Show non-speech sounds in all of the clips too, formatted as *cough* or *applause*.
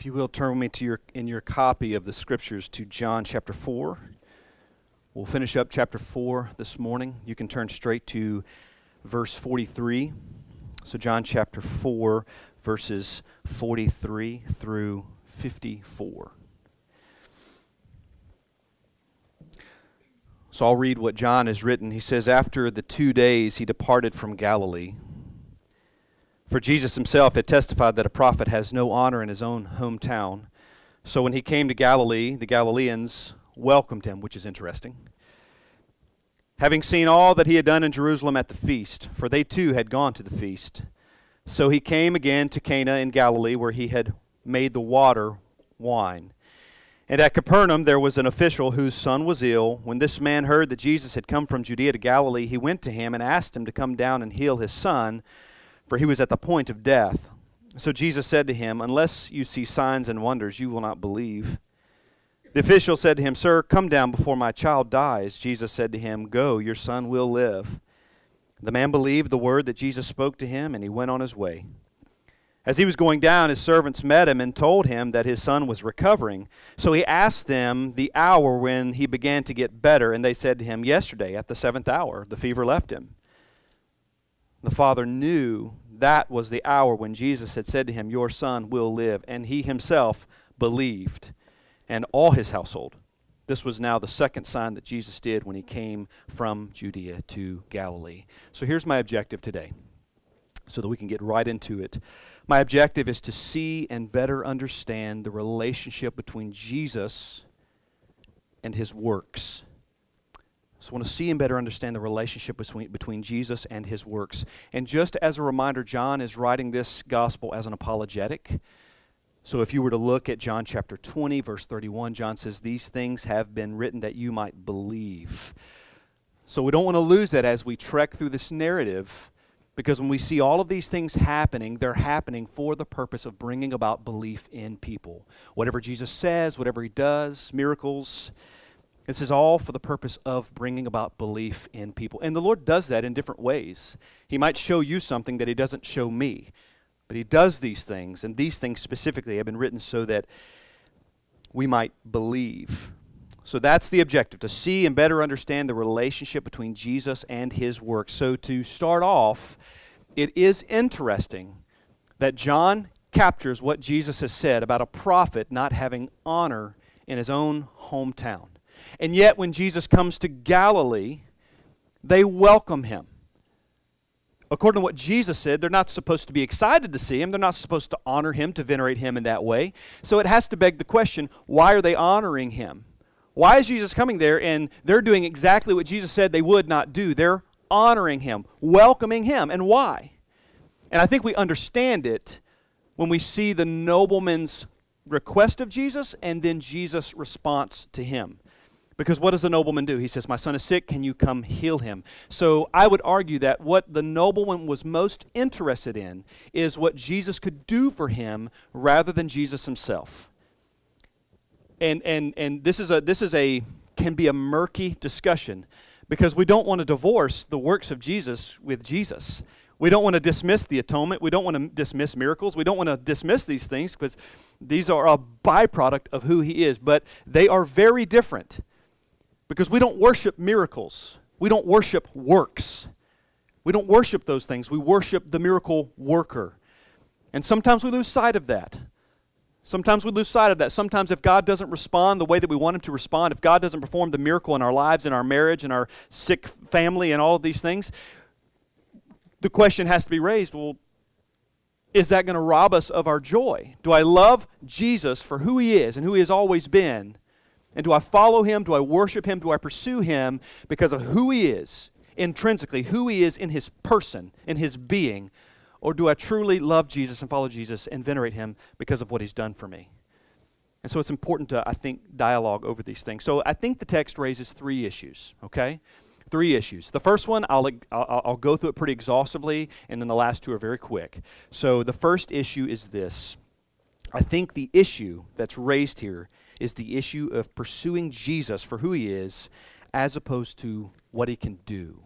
If you will turn with me to your in your copy of the scriptures to John chapter 4. We'll finish up chapter 4 this morning. You can turn straight to verse 43. So John chapter 4 verses 43 through 54. So I'll read what John has written. He says, After the two days he departed from Galilee. For Jesus himself had testified that a prophet has no honor in his own hometown. So when he came to Galilee, the Galileans welcomed him, which is interesting. Having seen all that he had done in Jerusalem at the feast, for they too had gone to the feast. So he came again to Cana in Galilee, where he had made the water wine. And at Capernaum there was an official whose son was ill. When this man heard that Jesus had come from Judea to Galilee, he went to him and asked him to come down and heal his son, for he was at the point of death. So Jesus said to him, Unless you see signs and wonders, you will not believe. The official said to him, Sir, come down before my child dies. Jesus said to him, Go, your son will live. The man believed the word that Jesus spoke to him, and he went on his way. As he was going down, his servants met him and told him that his son was recovering. So he asked them the hour when he began to get better, and they said to him, Yesterday, at the seventh hour, the fever left him. The father knew that was the hour when Jesus had said to him, Your son will live. And he himself believed, and all his household. This was now the second sign that Jesus did when he came from Judea to Galilee. So here's my objective today, so that we can get right into it. My objective is to see and better understand the relationship between Jesus and his works. So I want to see and better understand the relationship between, between Jesus and his works. And just as a reminder, John is writing this gospel as an apologetic. So if you were to look at John chapter 20, verse 31, John says, These things have been written that you might believe. So we don't want to lose that as we trek through this narrative because when we see all of these things happening, they're happening for the purpose of bringing about belief in people. Whatever Jesus says, whatever he does, miracles, this is all for the purpose of bringing about belief in people. And the Lord does that in different ways. He might show you something that he doesn't show me, but he does these things, and these things specifically have been written so that we might believe. So that's the objective to see and better understand the relationship between Jesus and his work. So to start off, it is interesting that John captures what Jesus has said about a prophet not having honor in his own hometown. And yet, when Jesus comes to Galilee, they welcome him. According to what Jesus said, they're not supposed to be excited to see him. They're not supposed to honor him, to venerate him in that way. So it has to beg the question why are they honoring him? Why is Jesus coming there and they're doing exactly what Jesus said they would not do? They're honoring him, welcoming him. And why? And I think we understand it when we see the nobleman's request of Jesus and then Jesus' response to him. Because what does the nobleman do? He says, My son is sick, can you come heal him? So I would argue that what the nobleman was most interested in is what Jesus could do for him rather than Jesus himself and and and this is a this is a can be a murky discussion because we don't want to divorce the works of Jesus with Jesus. We don't want to dismiss the atonement. We don't want to dismiss miracles. We don't want to dismiss these things because these are a byproduct of who he is, but they are very different because we don't worship miracles. We don't worship works. We don't worship those things. We worship the miracle worker. And sometimes we lose sight of that. Sometimes we lose sight of that. Sometimes, if God doesn't respond the way that we want Him to respond, if God doesn't perform the miracle in our lives, in our marriage, in our sick family, and all of these things, the question has to be raised well, is that going to rob us of our joy? Do I love Jesus for who He is and who He has always been? And do I follow Him? Do I worship Him? Do I pursue Him because of who He is, intrinsically, who He is in His person, in His being? Or do I truly love Jesus and follow Jesus and venerate him because of what he's done for me? And so it's important to, I think, dialogue over these things. So I think the text raises three issues, okay? Three issues. The first one, I'll, I'll, I'll go through it pretty exhaustively, and then the last two are very quick. So the first issue is this I think the issue that's raised here is the issue of pursuing Jesus for who he is as opposed to what he can do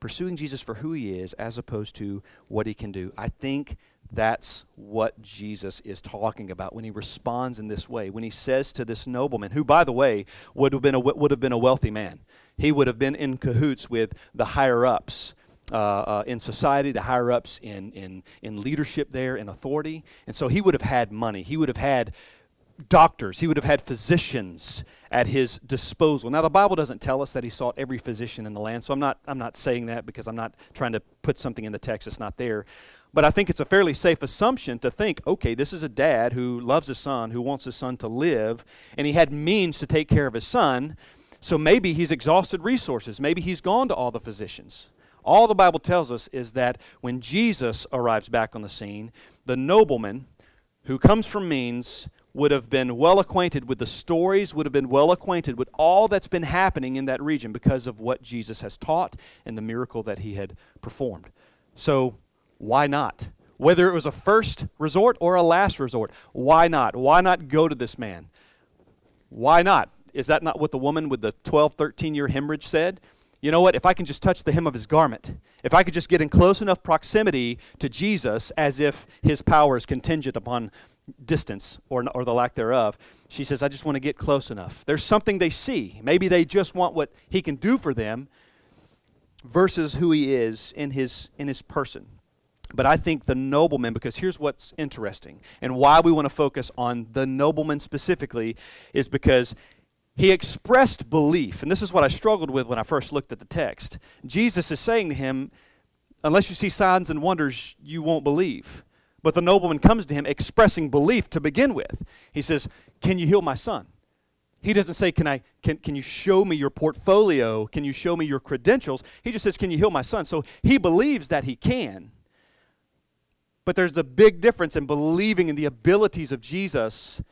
pursuing Jesus for who he is as opposed to what he can do. I think That's what Jesus is talking about when he responds in this way. When he says to this nobleman, who, by the way, would have been a, would have been a wealthy man, he would have been in cahoots with the higher ups. Uh, uh, in society, the higher ups in, in, in leadership there, in authority. And so he would have had money. He would have had doctors, he would have had physicians at his disposal. Now, the Bible doesn't tell us that he sought every physician in the land, so I'm not, I'm not saying that because I'm not trying to put something in the text that's not there. But I think it's a fairly safe assumption to think okay, this is a dad who loves his son, who wants his son to live, and he had means to take care of his son. So maybe he's exhausted resources. Maybe he's gone to all the physicians. All the Bible tells us is that when Jesus arrives back on the scene, the nobleman who comes from means would have been well acquainted with the stories, would have been well acquainted with all that's been happening in that region because of what Jesus has taught and the miracle that he had performed. So, why not? Whether it was a first resort or a last resort, why not? Why not go to this man? Why not? Is that not what the woman with the 12, 13 year hemorrhage said? You know what? If I can just touch the hem of his garment, if I could just get in close enough proximity to Jesus as if his power is contingent upon distance or, or the lack thereof. She says, I just want to get close enough. There's something they see. Maybe they just want what he can do for them versus who he is in his, in his person. But I think the nobleman, because here's what's interesting, and why we want to focus on the nobleman specifically, is because he expressed belief. And this is what I struggled with when I first looked at the text. Jesus is saying to him, Unless you see signs and wonders, you won't believe. But the nobleman comes to him expressing belief to begin with. He says, Can you heal my son? He doesn't say, Can, I, can, can you show me your portfolio? Can you show me your credentials? He just says, Can you heal my son? So he believes that he can. But there's a big difference in believing in the abilities of Jesus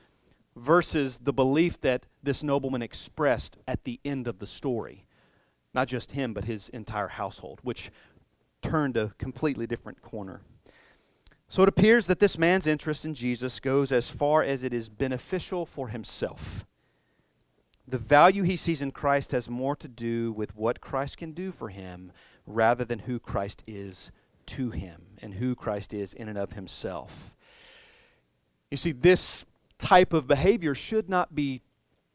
versus the belief that this nobleman expressed at the end of the story. Not just him, but his entire household, which turned a completely different corner. So it appears that this man's interest in Jesus goes as far as it is beneficial for himself. The value he sees in Christ has more to do with what Christ can do for him rather than who Christ is to him and who Christ is in and of himself. You see, this type of behavior should not be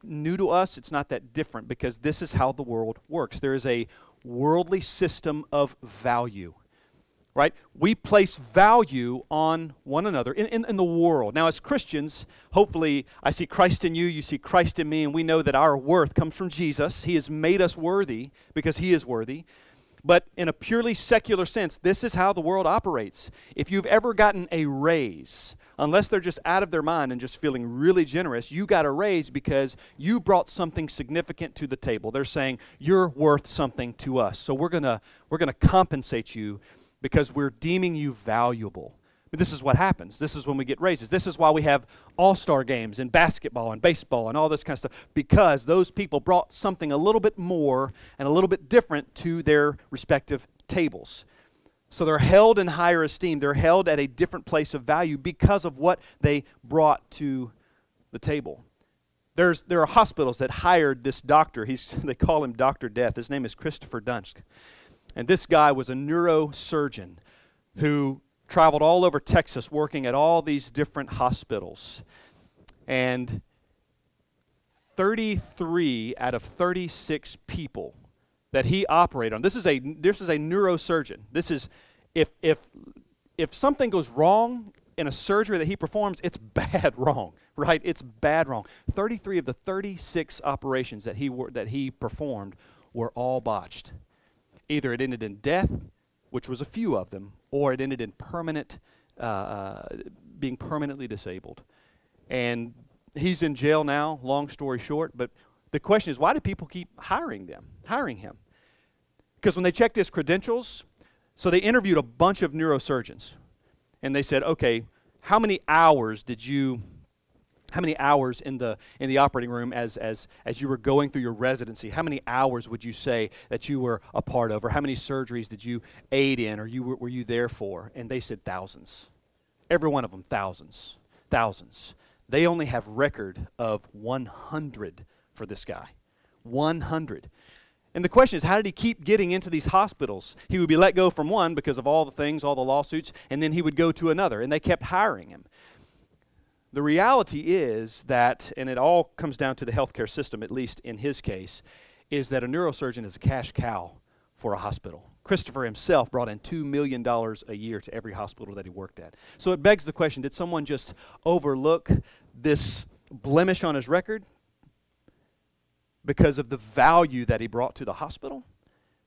new to us. It's not that different because this is how the world works. There is a worldly system of value right? We place value on one another in, in, in, the world. Now, as Christians, hopefully, I see Christ in you, you see Christ in me, and we know that our worth comes from Jesus. He has made us worthy because He is worthy. But in a purely secular sense, this is how the world operates. If you've ever gotten a raise, unless they're just out of their mind and just feeling really generous, you got a raise because you brought something significant to the table. They're saying, You're worth something to us. So we're going to we're going to compensate you because we're deeming you valuable. But this is what happens. This is when we get raises. This is why we have all star games in basketball and baseball and all this kind of stuff, because those people brought something a little bit more and a little bit different to their respective tables. So they're held in higher esteem. They're held at a different place of value because of what they brought to the table. There's, there are hospitals that hired this doctor. He's, *laughs* they call him Dr. Death. His name is Christopher Duntsch. And this guy was a neurosurgeon who traveled all over Texas working at all these different hospitals. And 33 out of 36 people that he operated on. This is a this is a neurosurgeon. This is if if if something goes wrong in a surgery that he performs, it's *laughs* bad wrong, right? It's bad wrong. 33 of the 36 operations that he that he performed were all botched. Either it ended in death, which was a few of them, or it ended in permanent, uh, uh, being permanently disabled. And he's in jail now, long story short. But the question is, why do people keep hiring them, hiring him? Because when they checked his credentials, so they interviewed a bunch of neurosurgeons. And they said, okay, how many hours did you how many hours in the in the operating room as as as you were going through your residency? How many hours would you say that you were a part of? Or how many surgeries did you aid in or you were, were you there for? And they said thousands. Every one of them thousands. Thousands. They only have record of 100 for this guy. 100 And the question is, how did he keep getting into these hospitals? He would be let go from one because of all the things, all the lawsuits, and then he would go to another, and they kept hiring him. The reality is that, and it all comes down to the healthcare system, at least in his case, is that a neurosurgeon is a cash cow for a hospital. Christopher himself brought in $2 million a year to every hospital that he worked at. So it begs the question did someone just overlook this blemish on his record because of the value that he brought to the hospital?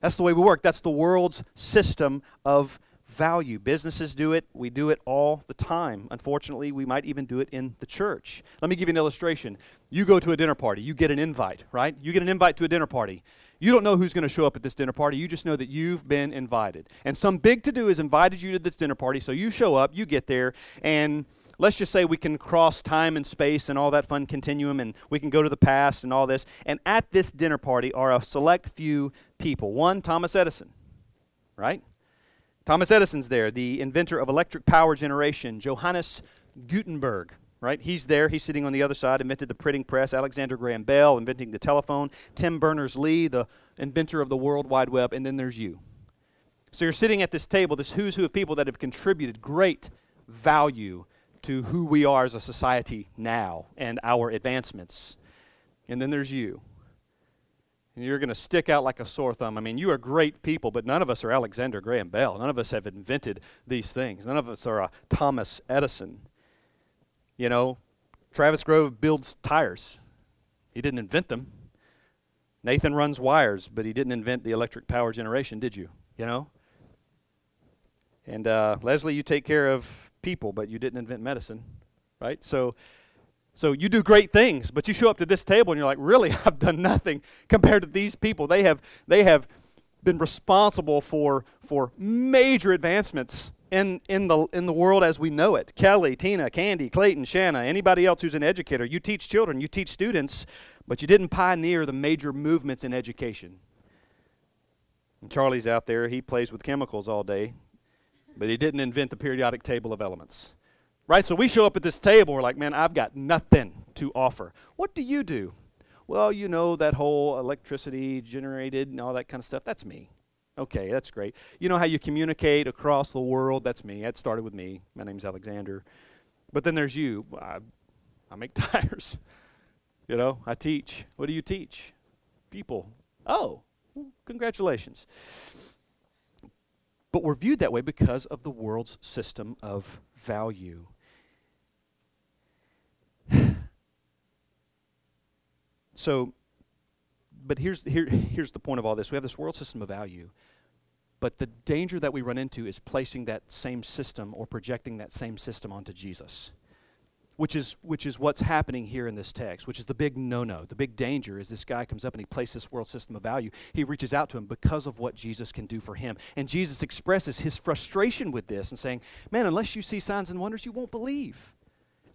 That's the way we work. That's the world's system of value. Businesses do it. We do it all the time. Unfortunately, we might even do it in the church. Let me give you an illustration. You go to a dinner party, you get an invite, right? You get an invite to a dinner party. You don't know who's going to show up at this dinner party. You just know that you've been invited. And some big to do has invited you to this dinner party. So you show up, you get there, and let's just say we can cross time and space and all that fun continuum, and we can go to the past and all this. And at this dinner party are a select few people. One, Thomas Edison, right? Thomas Edison's there, the inventor of electric power generation. Johannes Gutenberg, right? He's there. He's sitting on the other side, invented the printing press. Alexander Graham Bell, inventing the telephone. Tim Berners Lee, the inventor of the World Wide Web. And then there's you. So you're sitting at this table, this who's who of people that have contributed great value to who we are as a society now and our advancements. And then there's you you're going to stick out like a sore thumb. I mean, you are great people, but none of us are Alexander Graham Bell. None of us have invented these things. None of us are a Thomas Edison. You know, Travis Grove builds tires. He didn't invent them. Nathan runs wires, but he didn't invent the electric power generation, did you? You know? And uh, Leslie, you take care of people, but you didn't invent medicine, right? So so you do great things, but you show up to this table and you're like, really, *laughs* I've done nothing compared to these people. They have, they have been responsible for, for major advancements in, in, the, in the world as we know it. Kelly, Tina, Candy, Clayton, Shanna, anybody else who's an educator. You teach children, you teach students, but you didn't pioneer the major movements in education. And Charlie's out there, he plays with chemicals all day, but he didn't invent the periodic table of elements. Right? So we show up at this table, we're like, man, I've got nothing to offer. What do you do? Well, you know, that whole electricity generated and all that kind of stuff, that's me. Okay, that's great. You know how you communicate across the world? That's me. That started with me. My name's Alexander. But then there's you. I, I make *laughs* tires. You know, I teach. What do you teach? People. Oh, congratulations. But we're viewed that way because of the world's system of value. So, but here's, here, here's the point of all this we have this world system of value. But the danger that we run into is placing that same system or projecting that same system onto Jesus, which is, which is what's happening here in this text, which is the big no no. The big danger is this guy comes up and he places this world system of value. He reaches out to him because of what Jesus can do for him. And Jesus expresses his frustration with this and saying, Man, unless you see signs and wonders, you won't believe.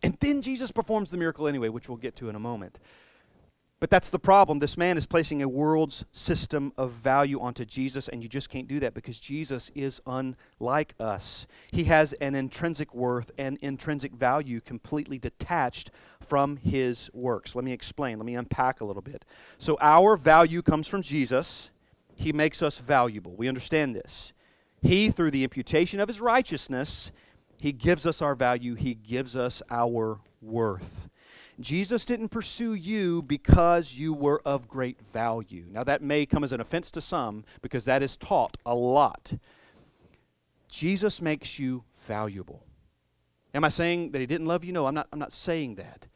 And then Jesus performs the miracle anyway, which we'll get to in a moment. But that's the problem. This man is placing a world's system of value onto Jesus, and you just can't do that because Jesus is unlike us. He has an intrinsic worth and intrinsic value completely detached from his works. Let me explain. Let me unpack a little bit. So, our value comes from Jesus. He makes us valuable. We understand this. He, through the imputation of his righteousness, he gives us our value, he gives us our worth. Jesus didn't pursue you because you were of great value. Now, that may come as an offense to some because that is taught a lot. Jesus makes you valuable. Am I saying that he didn't love you? No, I'm not, I'm not saying that.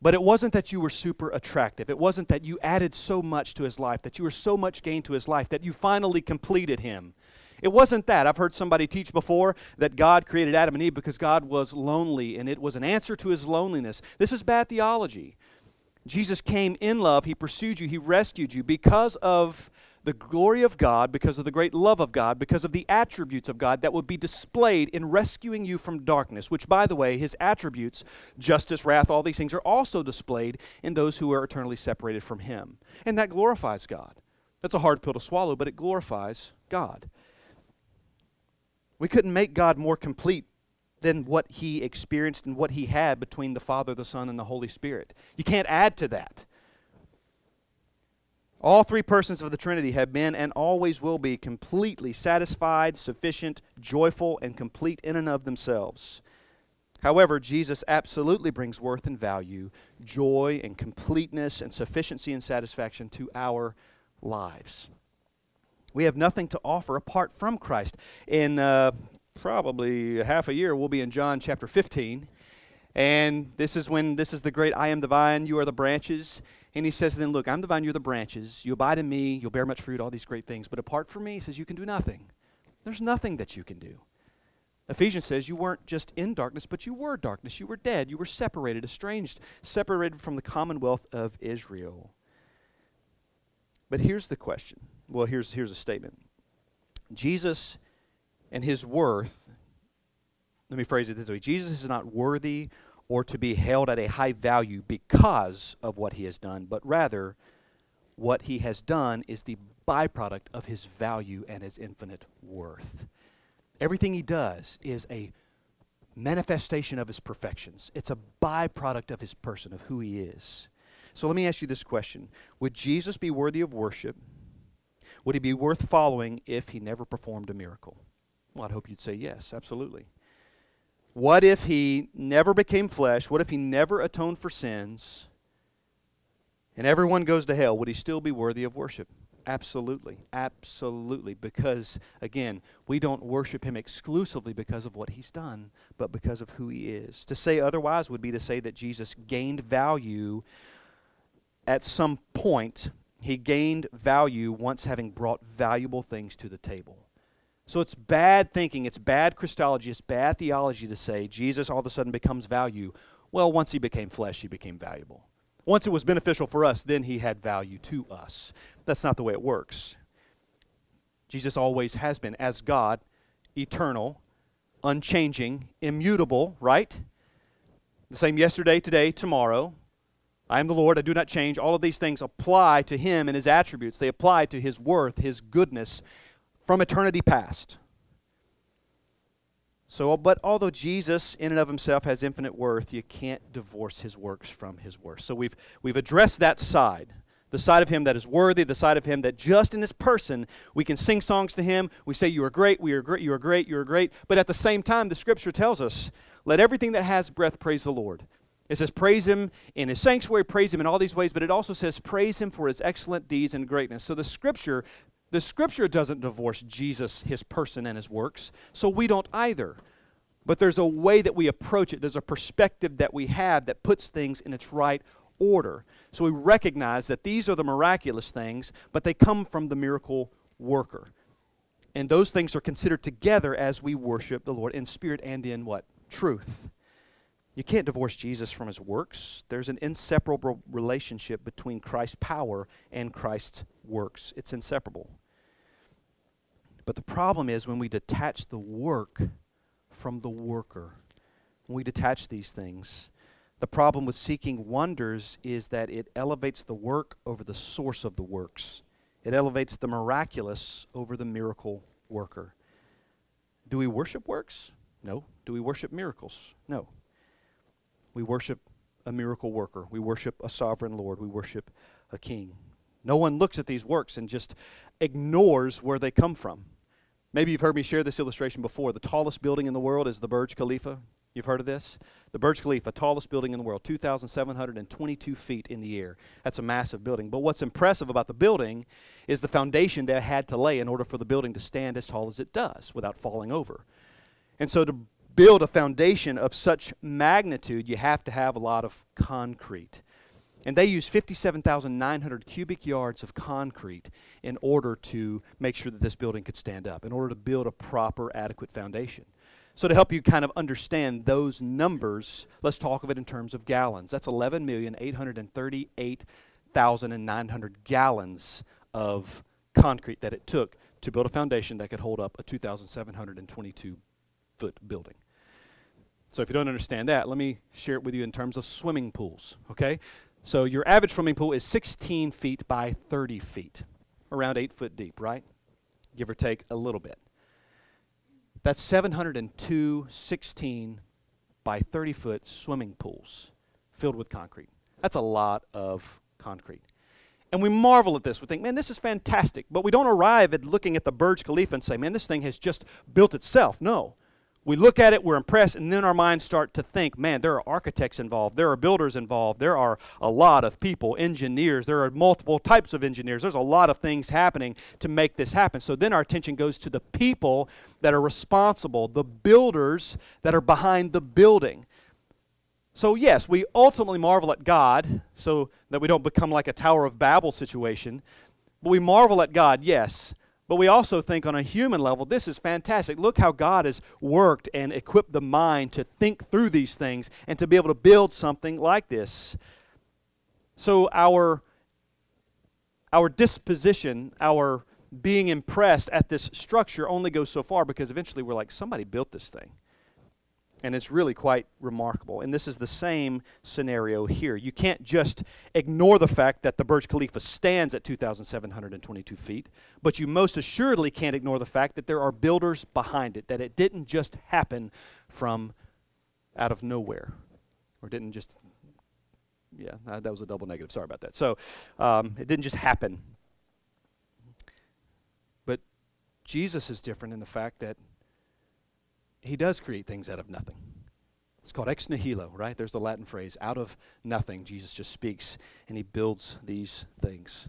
But it wasn't that you were super attractive. It wasn't that you added so much to his life, that you were so much gain to his life, that you finally completed him. It wasn't that. I've heard somebody teach before that God created Adam and Eve because God was lonely and it was an answer to his loneliness. This is bad theology. Jesus came in love, he pursued you, he rescued you because of the glory of God, because of the great love of God, because of the attributes of God that would be displayed in rescuing you from darkness, which, by the way, his attributes, justice, wrath, all these things, are also displayed in those who are eternally separated from him. And that glorifies God. That's a hard pill to swallow, but it glorifies God. We couldn't make God more complete than what he experienced and what he had between the Father, the Son, and the Holy Spirit. You can't add to that. All three persons of the Trinity have been and always will be completely satisfied, sufficient, joyful, and complete in and of themselves. However, Jesus absolutely brings worth and value, joy and completeness and sufficiency and satisfaction to our lives. We have nothing to offer apart from Christ. In uh, probably half a year, we'll be in John chapter 15. And this is when this is the great I am the vine, you are the branches. And he says, then look, I'm the vine, you're the branches. You abide in me, you'll bear much fruit, all these great things. But apart from me, he says, you can do nothing. There's nothing that you can do. Ephesians says you weren't just in darkness, but you were darkness. You were dead. You were separated, estranged, separated from the commonwealth of Israel. But here's the question. Well, here's, here's a statement Jesus and his worth, let me phrase it this way Jesus is not worthy or to be held at a high value because of what he has done, but rather what he has done is the byproduct of his value and his infinite worth. Everything he does is a manifestation of his perfections. It's a byproduct of his person, of who he is. So let me ask you this question Would Jesus be worthy of worship? Would he be worth following if he never performed a miracle? Well, I'd hope you'd say yes, absolutely. What if he never became flesh? What if he never atoned for sins? And everyone goes to hell. Would he still be worthy of worship? Absolutely. Absolutely. Because, again, we don't worship him exclusively because of what he's done, but because of who he is. To say otherwise would be to say that Jesus gained value at some point. He gained value once having brought valuable things to the table. So it's bad thinking, it's bad Christology, it's bad theology to say Jesus all of a sudden becomes value. Well, once he became flesh, he became valuable. Once it was beneficial for us, then he had value to us. That's not the way it works. Jesus always has been, as God, eternal, unchanging, immutable, right? The same yesterday, today, tomorrow. I am the Lord, I do not change. All of these things apply to him and his attributes. They apply to his worth, his goodness from eternity past. So, uh, but although Jesus in and of himself has infinite worth, you can't divorce his works from his worth. So we've, we've addressed that side. The side of him that is worthy, the side of him that just in his person, we can sing songs to him. We say, You are great, we are great, you are great, you are great. But at the same time, the scripture tells us, Let everything that has breath praise the Lord. It says, Praise him in his sanctuary, praise him in all these ways, but it also says, Praise him for his excellent deeds and greatness. So the scripture the scripture doesn't divorce Jesus, his person, and his works, so we don't either. But there's a way that we approach it, there's a perspective that we have that puts things in its right order. So we recognize that these are the miraculous things, but they come from the miracle worker. And those things are considered together as we worship the Lord in spirit and in what? Truth. You can't divorce Jesus from his works. There's an inseparable relationship between Christ's power and Christ's works. It's inseparable. But the problem is when we detach the work from the worker, when we detach these things, the problem with seeking wonders is that it elevates the work over the source of the works. It elevates the miraculous over the miracle worker. Do we worship works? No. Do we worship miracles? No. We worship a miracle worker. We worship a sovereign Lord. We worship a king. No one looks at these works and just ignores where they come from. Maybe you've heard me share this illustration before. The tallest building in the world is the Burj Khalifa. You've heard of this? The Burj Khalifa, tallest building in the world, 2,722 feet in the air. That's a massive building. But what's impressive about the building is the foundation they had to lay in order for the building to stand as tall as it does without falling over. And so to build a foundation of such magnitude, you have to have a lot of concrete. And they used 57,900 cubic yards of concrete in order to make sure that this building could stand up, in order to build a proper, adequate foundation. So, to help you kind of understand those numbers, let's talk of it in terms of gallons. That's 11,838,900 gallons of concrete that it took to build a foundation that could hold up a 2,722 foot building. So, if you don't understand that, let me share it with you in terms of swimming pools, okay? So your average swimming pool is 16 feet by 30 feet, around 8 foot deep, right? Give or take a little bit. That's 702 16 by 30 foot swimming pools filled with concrete. That's a lot of concrete. And we marvel at this. We think, man, this is fantastic. But we don't arrive at looking at the Burj Khalifa and say, man, this thing has just built itself. No. We look at it, we're impressed, and then our minds start to think, man, there are architects involved, there are builders involved, there are a lot of people, engineers, there are multiple types of engineers. There's a lot of things happening to make this happen. So then our attention goes to the people that are responsible, the builders that are behind the building. So, yes, we ultimately marvel at God so that we don't become like a Tower of Babel situation. But we marvel at God, yes. But we also think on a human level, this is fantastic. Look how God has worked and equipped the mind to think through these things and to be able to build something like this. So, our, our disposition, our being impressed at this structure only goes so far because eventually we're like, somebody built this thing. And it's really quite remarkable. And this is the same scenario here. You can't just ignore the fact that the Burj Khalifa stands at 2,722 feet, but you most assuredly can't ignore the fact that there are builders behind it, that it didn't just happen from out of nowhere, or didn't just, yeah, that was a double negative. Sorry about that. So um, it didn't just happen. But Jesus is different in the fact that he does create things out of nothing. It's called ex nihilo, right? There's the Latin phrase. Out of nothing, Jesus just speaks and he builds these things.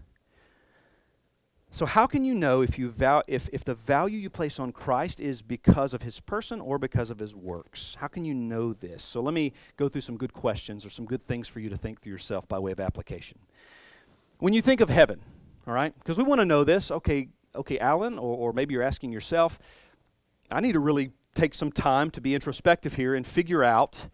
So, how can you know if, you val- if, if the value you place on Christ is because of his person or because of his works? How can you know this? So, let me go through some good questions or some good things for you to think through yourself by way of application. When you think of heaven, all right, because we want to know this, okay, okay, Alan, or, or maybe you're asking yourself, I need to really take some time to be introspective here and figure out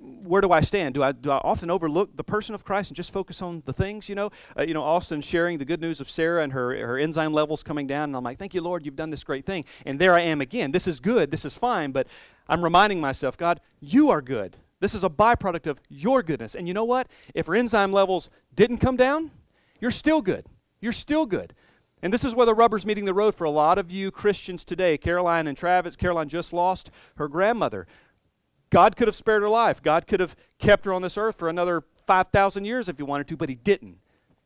where do I stand? Do I, do I often overlook the person of Christ and just focus on the things, you know? Uh, you know, Austin sharing the good news of Sarah and her, her enzyme levels coming down, and I'm like, thank you, Lord, you've done this great thing. And there I am again. This is good, this is fine, but I'm reminding myself, God, you are good. This is a byproduct of your goodness. And you know what? If her enzyme levels didn't come down, you're still good. You're still good. And this is where the rubber's meeting the road for a lot of you Christians today. Caroline and Travis, Caroline just lost her grandmother. God could have spared her life. God could have kept her on this earth for another 5,000 years if he wanted to, but he didn't.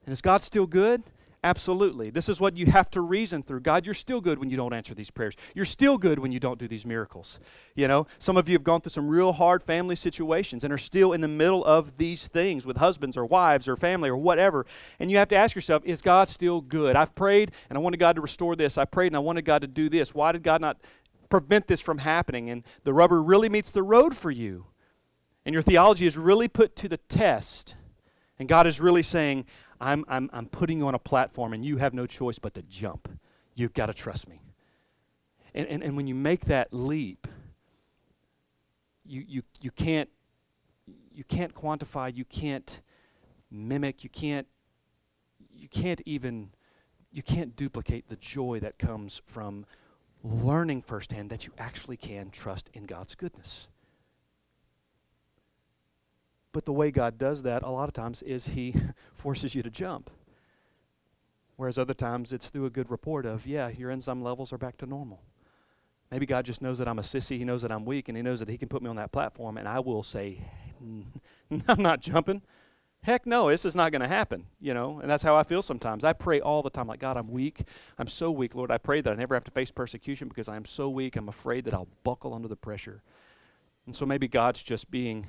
And is God still good? Absolutely. This is what you have to reason through. God, you're still good when you don't answer these prayers. You're still good when you don't do these miracles. You know, some of you have gone through some real hard family situations and are still in the middle of these things with husbands or wives or family or whatever. And you have to ask yourself, is God still good? I've prayed and I wanted God to restore this. I prayed and I wanted God to do this. Why did God not prevent this from happening? And the rubber really meets the road for you. And your theology is really put to the test. And God is really saying, I'm, I'm, I'm putting you on a platform and you have no choice but to jump. You've got to trust me. And, and, and when you make that leap, you, you, you, can't, you can't quantify, you can't mimic, you can't, you can't even, you can't duplicate the joy that comes from learning firsthand that you actually can trust in God's goodness. But the way God does that a lot of times is He *laughs* forces you to jump. Whereas other times it's through a good report of, yeah, your enzyme levels are back to normal. Maybe God just knows that I'm a sissy. He knows that I'm weak, and He knows that He can put me on that platform, and I will say, *laughs* I'm not jumping. Heck no, this is not going to happen, you know, and that's how I feel sometimes. I pray all the time, like, God, I'm weak. I'm so weak, Lord. I pray that I never have to face persecution because I am so weak. I'm afraid that I'll buckle under the pressure. And so maybe God's just being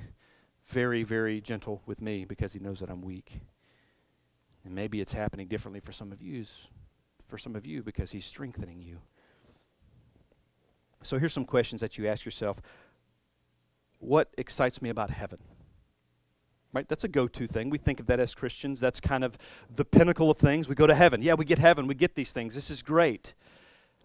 very, very gentle with me because he knows that I'm weak. And maybe it's happening differently for some of you, for some of you because he's strengthening you. So here's some questions that you ask yourself. What excites me about heaven? Right? That's a go-to thing. We think of that as Christians. That's kind of the pinnacle of things. We go to heaven. Yeah, we get heaven. We get these things. This is great.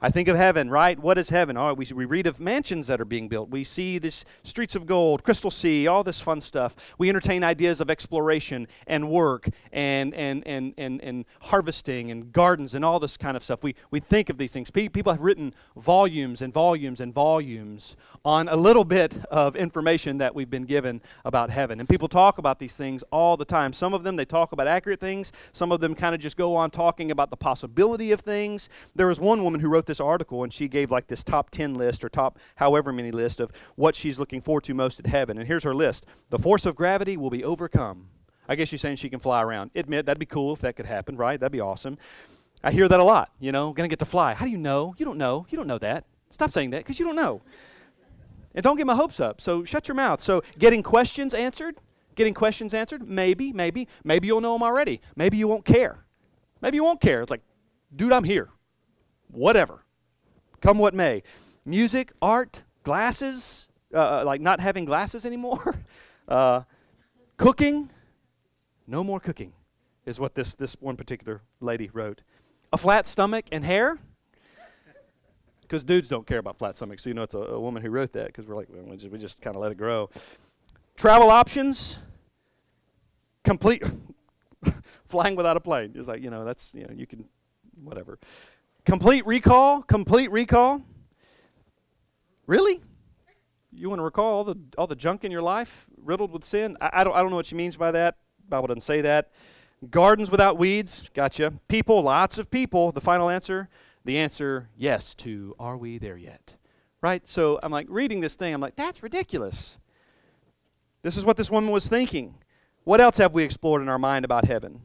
I think of heaven, right? What is heaven? Oh, we, we read of mansions that are being built. We see these streets of gold, crystal sea, all this fun stuff. We entertain ideas of exploration and work and, and, and, and, and harvesting and gardens and all this kind of stuff. We, we think of these things. People have written volumes and volumes and volumes on a little bit of information that we've been given about heaven. And people talk about these things all the time. Some of them, they talk about accurate things. Some of them kind of just go on talking about the possibility of things. There was one woman who wrote this article and she gave like this top 10 list or top however many list of what she's looking forward to most at heaven. And here's her list The force of gravity will be overcome. I guess she's saying she can fly around. Admit that'd be cool if that could happen, right? That'd be awesome. I hear that a lot, you know, gonna get to fly. How do you know? You don't know. You don't know that. Stop saying that because you don't know. And don't get my hopes up. So shut your mouth. So getting questions answered, getting questions answered, maybe, maybe. Maybe you'll know them already. Maybe you won't care. Maybe you won't care. It's like, dude, I'm here. Whatever. Come what may. Music, art, glasses, uh, uh like not having glasses anymore. *laughs* uh, cooking, no more cooking, is what this, this one particular lady wrote. A flat stomach and hair, because dudes don't care about flat stomachs. So you know it's a, a woman who wrote that because we're like, we just, we just kind of let it grow. Travel options, complete *laughs* flying without a plane. It's like, you know, that's, you know, you can, whatever. Complete recall, complete recall. Really? You want to recall all the, all the junk in your life riddled with sin? I, I, don't, I don't know what she means by that. Bible doesn't say that. Gardens without weeds, gotcha. People, lots of people. The final answer, the answer, yes to are we there yet? Right? So I'm like reading this thing, I'm like, that's ridiculous. This is what this woman was thinking. What else have we explored in our mind about heaven?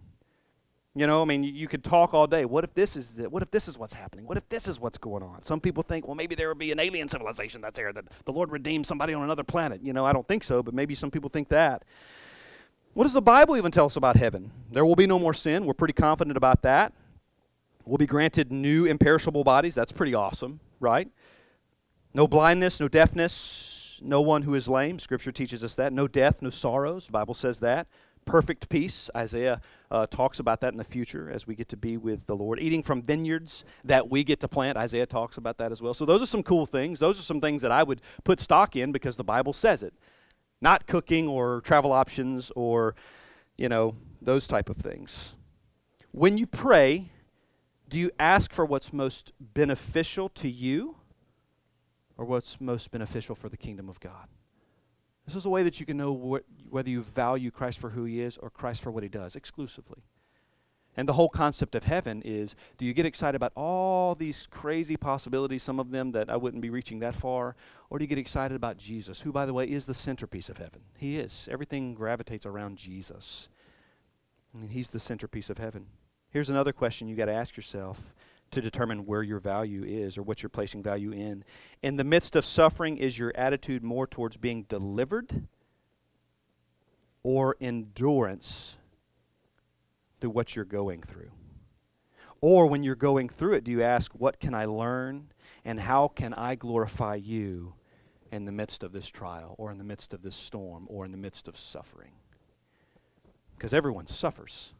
You know, I mean, you, could talk all day. What if this is the, what if this is what's happening? What if this is what's going on? Some people think, well, maybe there would be an alien civilization that's here, that the Lord redeemed somebody on another planet. You know, I don't think so, but maybe some people think that. What does the Bible even tell us about heaven? There will be no more sin. We're pretty confident about that. We'll be granted new imperishable bodies. That's pretty awesome, right? No blindness, no deafness, no one who is lame. Scripture teaches us that. No death, no sorrows. The Bible says that. Perfect peace. Isaiah uh, talks about that in the future as we get to be with the Lord. Eating from vineyards that we get to plant. Isaiah talks about that as well. So those are some cool things. Those are some things that I would put stock in because the Bible says it. Not cooking or travel options or, you know, those type of things. When you pray, do you ask for what's most beneficial to you or what's most beneficial for the kingdom of God? This is a way that you can know what, whether you value Christ for who he is or Christ for what he does exclusively. And the whole concept of heaven is do you get excited about all these crazy possibilities, some of them that I wouldn't be reaching that far, or do you get excited about Jesus, who, by the way, is the centerpiece of heaven? He is. Everything gravitates around Jesus. I mean, he's the centerpiece of heaven. Here's another question you got to ask yourself to determine where your value is or what you're placing value in. In the midst of suffering, is your attitude more towards being delivered or endurance through what you're going through? Or when you're going through it, do you ask, What can I learn and how can I glorify you in the midst of this trial or in the midst of this storm or in the midst of suffering? Because everyone suffers.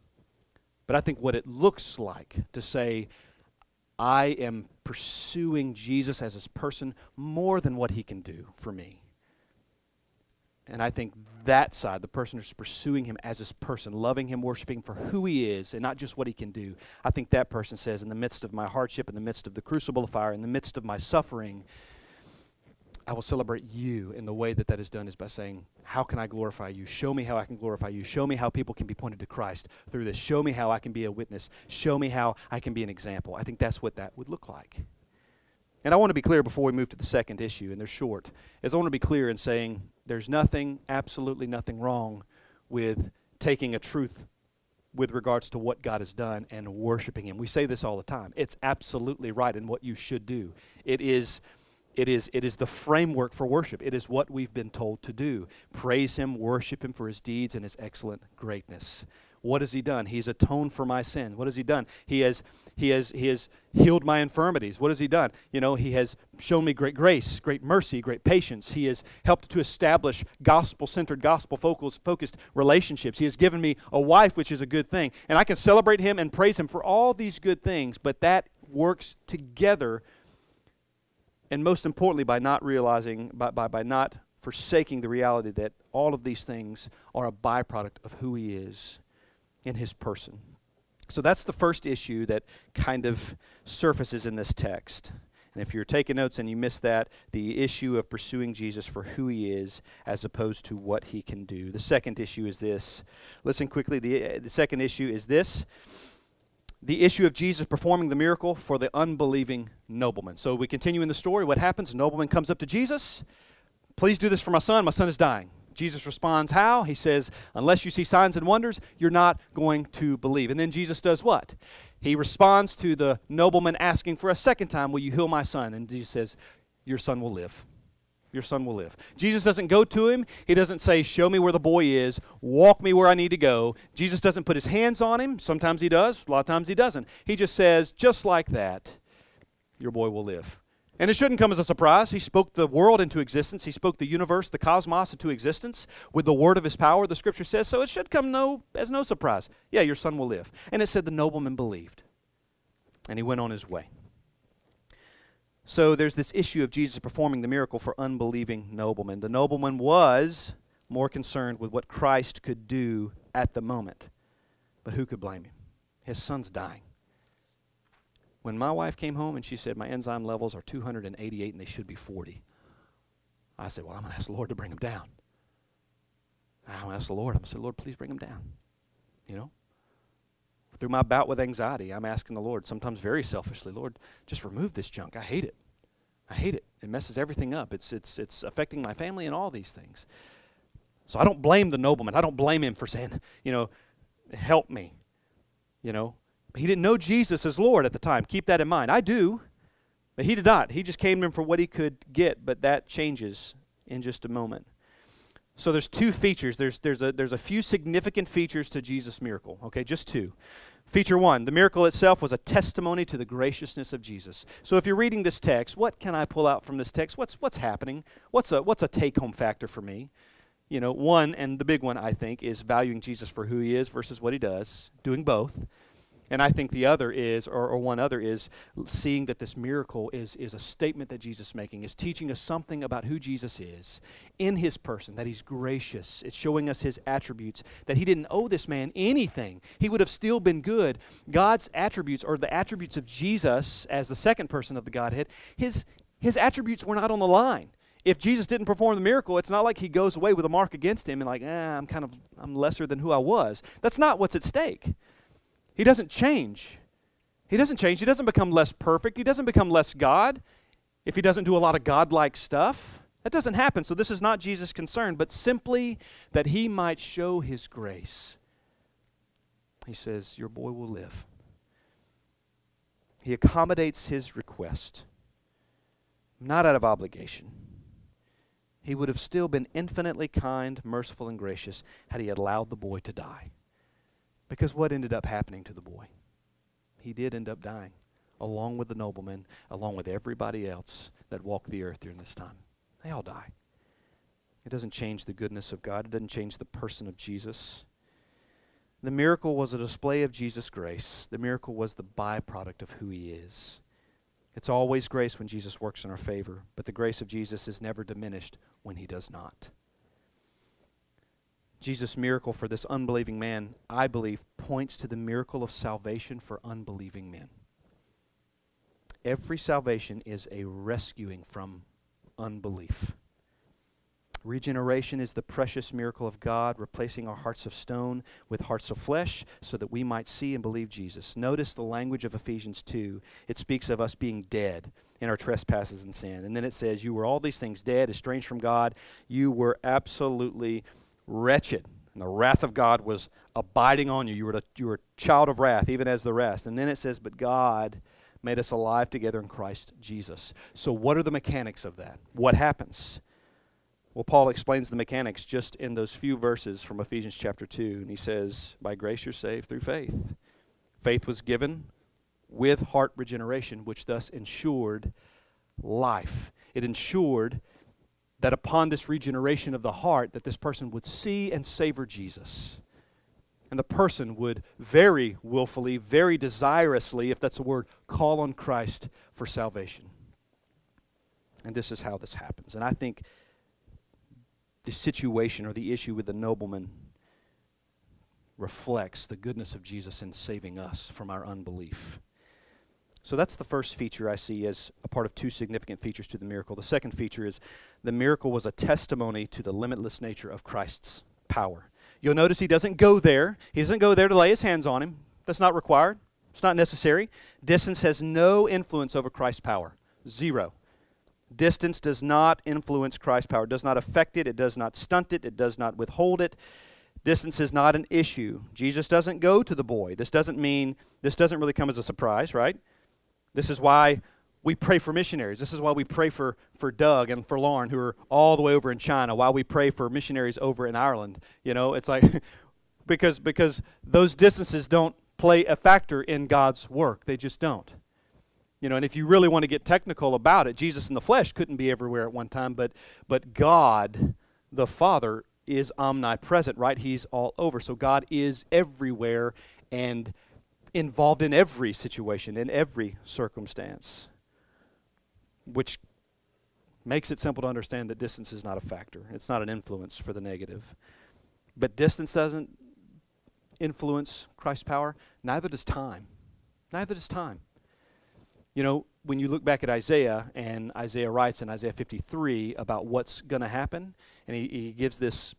But I think what it looks like to say, I am pursuing Jesus as his person more than what he can do for me. And I think that side, the person who's pursuing him as his person, loving him, worshiping for who he is and not just what he can do, I think that person says, in the midst of my hardship, in the midst of the crucible of fire, in the midst of my suffering, I will celebrate you. And the way that that is done is by saying, How can I glorify you? Show me how I can glorify you. Show me how people can be pointed to Christ through this. Show me how I can be a witness. Show me how I can be an example. I think that's what that would look like. And I want to be clear before we move to the second issue, and they're short, is I want to be clear in saying there's nothing, absolutely nothing wrong with taking a truth with regards to what God has done and worshiping Him. We say this all the time. It's absolutely right in what you should do. It is it is, it is the framework for worship. It is what we've been told to do. Praise Him, worship Him for His deeds and His excellent greatness. What has He done? He's atoned for my sin. What has He done? He has, he has, he has healed my infirmities. What has He done? You know, He has shown me great grace, great mercy, great patience. He has helped to establish gospel centered, gospel focused focused relationships. He has given me a wife, which is a good thing. And I can celebrate Him and praise Him for all these good things, but that works together and most importantly, by not realizing, by, by, by not forsaking the reality that all of these things are a byproduct of who he is in his person. So that's the first issue that kind of surfaces in this text. And if you're taking notes and you missed that, the issue of pursuing Jesus for who he is as opposed to what he can do. The second issue is this. Listen quickly. The, uh, the second issue is this the issue of Jesus performing the miracle for the unbelieving nobleman. So we continue in the story. What happens? nobleman comes up to Jesus. Please do this for my son. My son is dying. Jesus responds, How? He says, Unless you see signs and wonders, you're not going to believe. And then Jesus does what? He responds to the nobleman asking for a second time, Will you heal my son? And Jesus says, Your son will live. Your son will live. Jesus doesn't go to him. He doesn't say, Show me where the boy is. Walk me where I need to go. Jesus doesn't put his hands on him. Sometimes he does, a lot of times he doesn't. He just says, Just like that, your boy will live. And it shouldn't come as a surprise. He spoke the world into existence. He spoke the universe, the cosmos into existence with the word of his power, the scripture says. So it should come no, as no surprise. Yeah, your son will live. And it said the nobleman believed. And he went on his way. So there's this issue of Jesus performing the miracle for unbelieving noblemen. The nobleman was more concerned with what Christ could do at the moment. But who could blame him? His son's dying. When my wife came home and she said, My enzyme levels are 288 and they should be 40, I said, Well, I'm going to ask the Lord to bring them down. I'm going to ask the Lord. I'm going to say, Lord, please bring them down. You know? Through my bout with anxiety, I'm asking the Lord, sometimes very selfishly, Lord, just remove this junk. I hate it. I hate it. It messes everything up. It's, it's, it's affecting my family and all these things. So I don't blame the nobleman. I don't blame him for saying, *laughs* you know, help me. You know, he didn't know Jesus as Lord at the time. Keep that in mind. I do, but he did not. He just came to him for what he could get, but that changes in just a moment. So there's two features. There's, there's, a, there's a few significant features to Jesus' miracle, okay? Just two. Feature one the miracle itself was a testimony to the graciousness of Jesus. So if you're reading this text, what can I pull out from this text? What's, what's happening? What's a, what's a take home factor for me? You know, one, and the big one, I think, is valuing Jesus for who he is versus what he does, doing both. And I think the other is, or, or, one other is, seeing that this miracle is, is a statement that Jesus is making, is teaching us something about who Jesus is in his person, that he's gracious. It's showing us his attributes, that he didn't owe this man anything. He would have still been good. God's attributes, or the attributes of Jesus as the second person of the Godhead, his, his attributes were not on the line. If Jesus didn't perform the miracle, it's not like he goes away with a mark against him and like, eh, I'm kind of, I'm lesser than who I was. That's not what's at stake. He doesn't change. He doesn't change. He doesn't become less perfect. He doesn't become less God if he doesn't do a lot of godlike stuff. That doesn't happen. So this is not Jesus' concern, but simply that he might show his grace. He says, Your boy will live. He accommodates his request, not out of obligation. He would have still been infinitely kind, merciful, and gracious had he allowed the boy to die. Because what ended up happening to the boy? He did end up dying, along with the nobleman, along with everybody else that walked the earth during this time. They all die. It doesn't change the goodness of God, it doesn't change the person of Jesus. The miracle was a display of Jesus' grace. The miracle was the byproduct of who he is. It's always grace when Jesus works in our favor, but the grace of Jesus is never diminished when he does not. Jesus' miracle for this unbelieving man, I believe, points to the miracle of salvation for unbelieving men. Every salvation is a rescuing from unbelief. Regeneration is the precious miracle of God, replacing our hearts of stone with hearts of flesh so that we might see and believe Jesus. Notice the language of Ephesians 2. It speaks of us being dead in our trespasses and sin. And then it says, You were all these things dead, estranged from God. You were absolutely wretched. And the wrath of God was abiding on you. You were, a, you were a child of wrath, even as the rest. And then it says, But God made us alive together in Christ Jesus. So, what are the mechanics of that? What happens? Well, Paul explains the mechanics just in those few verses from Ephesians chapter 2. And he says, By grace you're saved through faith. Faith was given with heart regeneration, which thus ensured life. It ensured that upon this regeneration of the heart that this person would see and savor Jesus. And the person would very willfully, very desirously, if that's a word, call on Christ for salvation. And this is how this happens. And I think the situation or the issue with the nobleman reflects the goodness of Jesus in saving us from our unbelief. So that's the first feature I see as a part of two significant features to the miracle. The second feature is the miracle was a testimony to the limitless nature of Christ's power. You'll notice he doesn't go there. He doesn't go there to lay his hands on him. That's not required. It's not necessary. Distance has no influence over Christ's power. Zero. Distance does not influence Christ's power, it does not affect it, it does not stunt it, it does not withhold it. Distance is not an issue. Jesus doesn't go to the boy. This doesn't mean, this doesn't really come as a surprise, right? This is why we pray for missionaries. This is why we pray for, for Doug and for Lauren, who are all the way over in China, while we pray for missionaries over in Ireland. You know, it's like, *laughs* because, because those distances don't play a factor in God's work. They just don't. You know, and if you really want to get technical about it, Jesus in the flesh couldn't be everywhere at one time, but but God, the Father, is omnipresent, right? He's all over. So God is everywhere and involved in every situation, in every circumstance. Which makes it simple to understand that distance is not a factor. It's not an influence for the negative. But distance doesn't influence Christ's power, neither does time. Neither does time. You know, when you look back at Isaiah, and Isaiah writes in Isaiah 53 about what's going to happen, and he, he gives this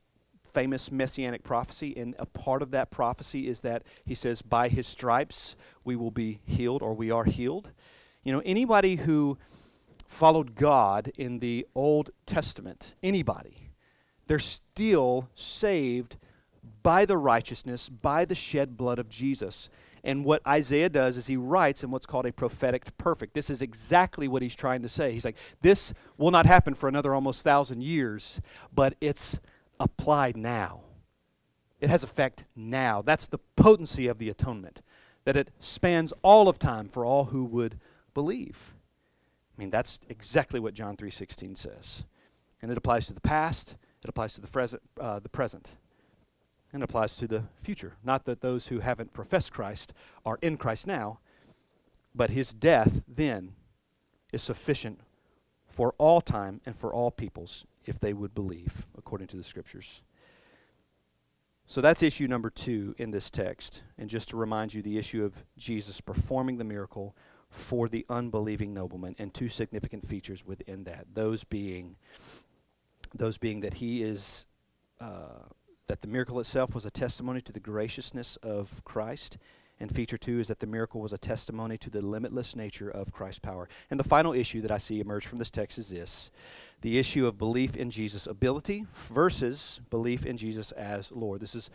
famous messianic prophecy, and a part of that prophecy is that he says, By his stripes we will be healed, or we are healed. You know, anybody who followed God in the Old Testament, anybody, they're still saved by the righteousness, by the shed blood of Jesus. And what Isaiah does is he writes in what's called a prophetic perfect. This is exactly what he's trying to say. He's like, this will not happen for another almost thousand years, but it's applied now. It has effect now. That's the potency of the atonement, that it spans all of time for all who would believe. I mean, that's exactly what John 3.16 says. And it applies to the past, it applies to the, present, uh, the present and applies to the future. Not that those who haven't professed Christ are in Christ now, but his death then is sufficient for all time and for all peoples if they would believe, according to the scriptures. So that's issue number two in this text. And just to remind you, the issue of Jesus performing the miracle for the unbelieving nobleman, and two significant features within that. Those being, those being that he is uh, that the miracle itself was a testimony to the graciousness of Christ. And feature two is that the miracle was a testimony to the limitless nature of Christ's power. And the final issue that I see emerge from this text is this the issue of belief in Jesus' ability versus belief in Jesus as Lord. This is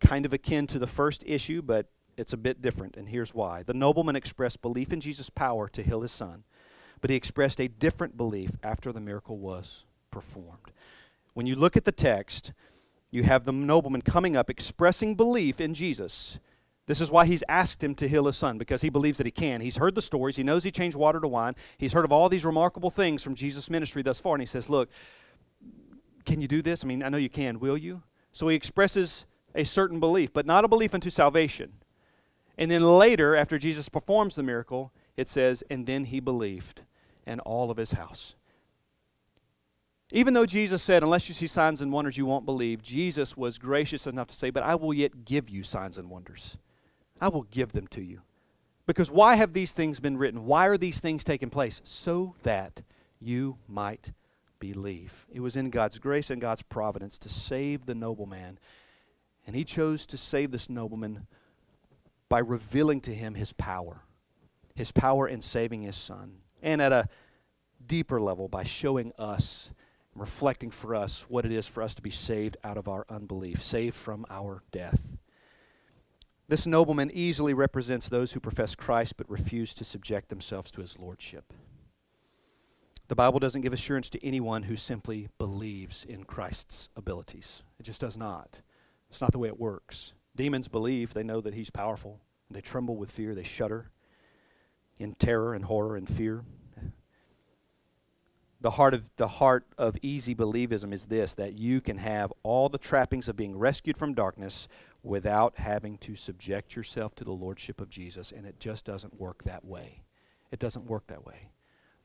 kind of akin to the first issue, but it's a bit different, and here's why. The nobleman expressed belief in Jesus' power to heal his son, but he expressed a different belief after the miracle was performed. When you look at the text, you have the nobleman coming up expressing belief in Jesus. This is why he's asked him to heal his son, because he believes that he can. He's heard the stories. He knows he changed water to wine. He's heard of all these remarkable things from Jesus' ministry thus far. And he says, Look, can you do this? I mean, I know you can. Will you? So he expresses a certain belief, but not a belief unto salvation. And then later, after Jesus performs the miracle, it says, And then he believed, and all of his house. Even though Jesus said, Unless you see signs and wonders, you won't believe, Jesus was gracious enough to say, But I will yet give you signs and wonders. I will give them to you. Because why have these things been written? Why are these things taking place? So that you might believe. It was in God's grace and God's providence to save the nobleman. And he chose to save this nobleman by revealing to him his power, his power in saving his son. And at a deeper level, by showing us reflecting for us what it is for us to be saved out of our unbelief, saved from our death. This nobleman easily represents those who profess Christ but refuse to subject themselves to his lordship. The Bible doesn't give assurance to anyone who simply believes in Christ's abilities. It just does not. It's not the way it works. Demons believe, they know that he's powerful. They tremble with fear, they shudder in terror and horror and fear the heart of the heart of easy believism is this that you can have all the trappings of being rescued from darkness without having to subject yourself to the lordship of Jesus and it just doesn't work that way it doesn't work that way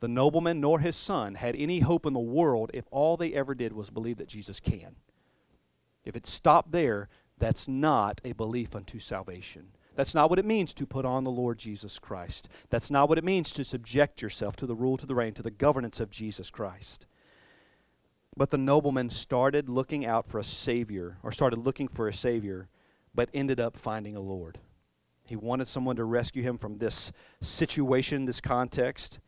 the nobleman nor his son had any hope in the world if all they ever did was believe that Jesus can if it stopped there that's not a belief unto salvation that's not what it means to put on the Lord Jesus Christ. That's not what it means to subject yourself to the rule, to the reign, to the governance of Jesus Christ. But the nobleman started looking out for a Savior, or started looking for a Savior, but ended up finding a Lord. He wanted someone to rescue him from this situation, this context,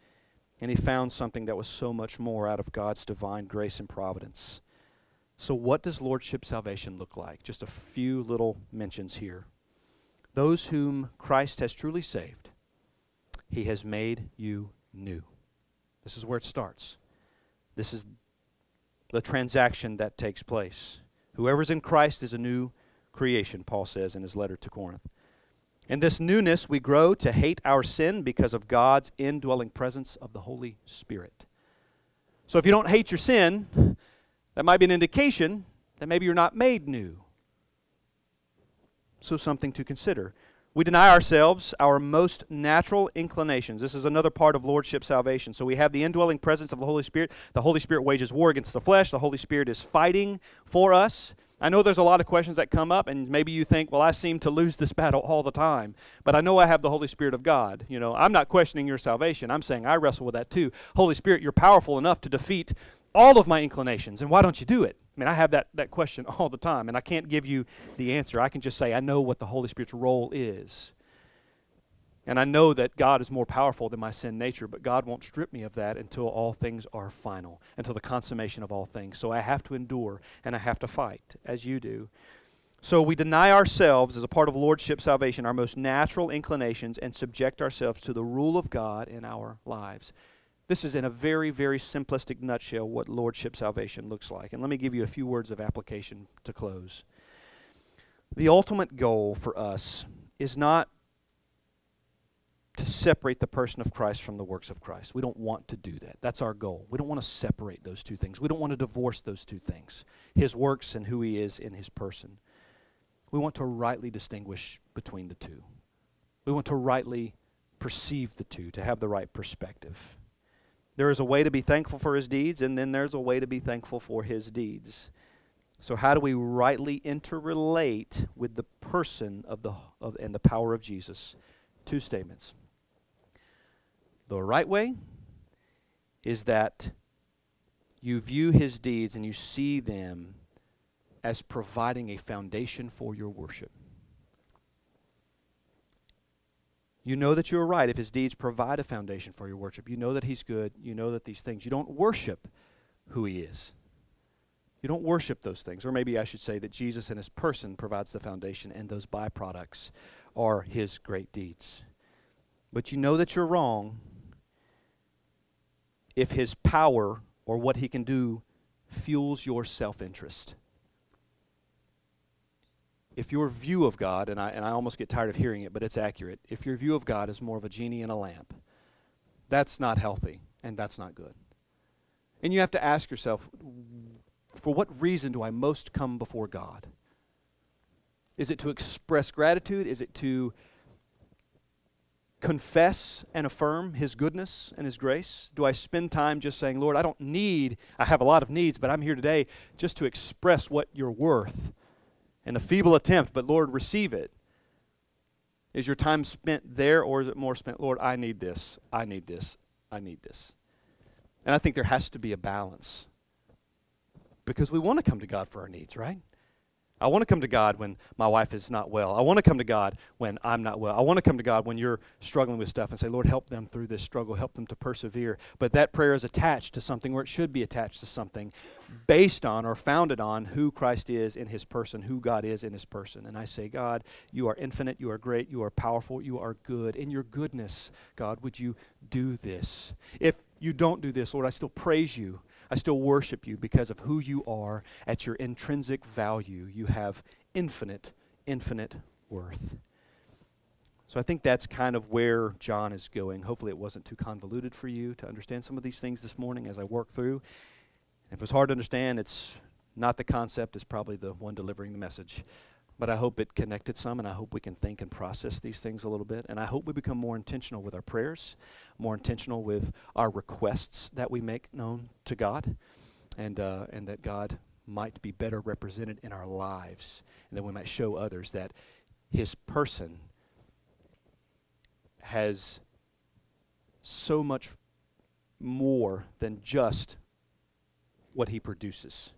and he found something that was so much more out of God's divine grace and providence. So, what does Lordship salvation look like? Just a few little mentions here. Those whom Christ has truly saved, he has made you new. This is where it starts. This is the transaction that takes place. Whoever's in Christ is a new creation, Paul says in his letter to Corinth. In this newness, we grow to hate our sin because of God's indwelling presence of the Holy Spirit. So if you don't hate your sin, that might be an indication that maybe you're not made new. So, something to consider. We deny ourselves our most natural inclinations. This is another part of Lordship salvation. So we have the indwelling presence of the Holy Spirit. The Holy Spirit wages war against the flesh. The Holy Spirit is fighting for us. I know there's a lot of questions that come up, and maybe you think, well, I seem to lose this battle all the time. But I know I have the Holy Spirit of God. You know, I'm not questioning your salvation. I'm saying I wrestle with that too. Holy Spirit, you're powerful enough to defeat all of my inclinations, and why don't you do it? I mean, I have that, that question *laughs* all the time, and I can't give you the answer. I can just say, I know what the Holy Spirit's role is. And I know that God is more powerful than my sin nature, but God won't strip me of that until all things are final, until the consummation of all things. So I have to endure and I have to fight, as you do. So we deny ourselves, as a part of Lordship salvation, our most natural inclinations and subject ourselves to the rule of God in our lives. This is in a very, very simplistic nutshell what Lordship salvation looks like. And let me give you a few words of application to close. The ultimate goal for us is not to separate the person of Christ from the works of Christ. We don't want to do that. That's our goal. We don't want to separate those two things. We don't want to divorce those two things his works and who he is in his person. We want to rightly distinguish between the two. We want to rightly perceive the two, to have the right perspective. There is a way to be thankful for his deeds, and then there's a way to be thankful for his deeds. So, how do we rightly interrelate with the person of the, of, and the power of Jesus? Two statements. The right way is that you view his deeds and you see them as providing a foundation for your worship. You know that you're right if his deeds provide a foundation for your worship. You know that he's good. You know that these things. You don't worship who he is. You don't worship those things. Or maybe I should say that Jesus and his person provides the foundation, and those byproducts are his great deeds. But you know that you're wrong if his power or what he can do fuels your self interest if your view of God, and I, and I almost get tired of hearing it, but it's accurate, if your view of God is more of a genie in a lamp, that's not healthy and that's not good. And you have to ask yourself, for what reason do I most come before God? Is it to express gratitude? Is it to confess and affirm His goodness and His grace? Do I spend time just saying, Lord, I don't need, I have a lot of needs, but I'm here today just to express what you're worth? and a feeble attempt, but Lord, receive it. Is your time spent there, or is it more spent, Lord, I need this, I need this, I need this? And I think there has to be a balance because we want to come to God for our needs, right? I want to come to God when my wife is not well. I want to come to God when I'm not well. I want to come to God when you're struggling with stuff and say, Lord, help them through this struggle, help them to persevere. But that prayer is attached to something where it should be attached to something based on or founded on who Christ is in his person, who God is in his person. And I say, God, you are infinite, you are great, you are powerful, you are good. In your goodness, God, would you do this? If you don't do this, Lord, I still praise you I still worship you because of who you are at your intrinsic value. You have infinite, infinite worth. So I think that's kind of where John is going. Hopefully, it wasn't too convoluted for you to understand some of these things this morning as I work through. If it's hard to understand, it's not the concept, it's probably the one delivering the message. But I hope it connected some, and I hope we can think and process these things a little bit. And I hope we become more intentional with our prayers, more intentional with our requests that we make known to God, and, uh, and that God might be better represented in our lives, and that we might show others that His person has so much more than just what He produces.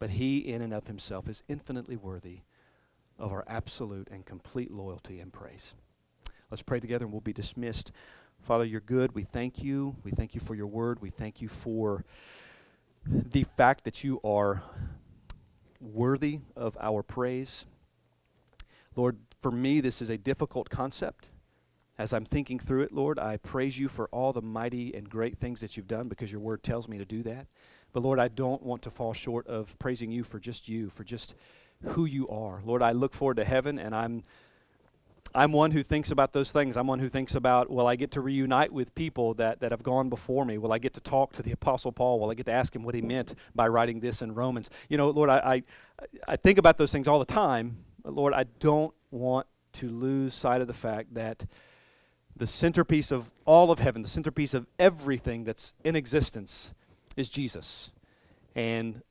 But He, in and of Himself, is infinitely worthy of our absolute and complete loyalty and praise. Let's pray together and we'll be dismissed Father, you're good. We thank you. We thank you for your word. We thank you for the fact that you are worthy of our praise. Lord, for me, this is a difficult concept. As I'm thinking through it, Lord, I praise you for all the mighty and great things that you've done because your word tells me to do that. But Lord, I don't want to fall short of praising you for just you, for just who you are. Lord, I look forward to heaven and I'm I'm one who thinks about those things. I'm one who thinks about, will I get to reunite with people that, that have gone before me? Will I get to talk to the Apostle Paul? Will I get to ask him what he meant by writing this in Romans? You know, Lord, I, I, I think about those things all the time. But Lord, I don't want to lose sight of the fact that the centerpiece of all of heaven, the centerpiece of everything that's in existence, is Jesus. And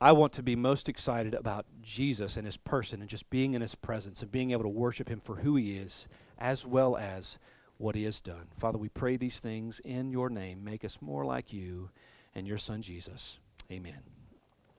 I want to be most excited about Jesus and his person and just being in his presence and being able to worship him for who he is as well as what he has done. Father, we pray these things in your name. Make us more like you and your son Jesus. Amen.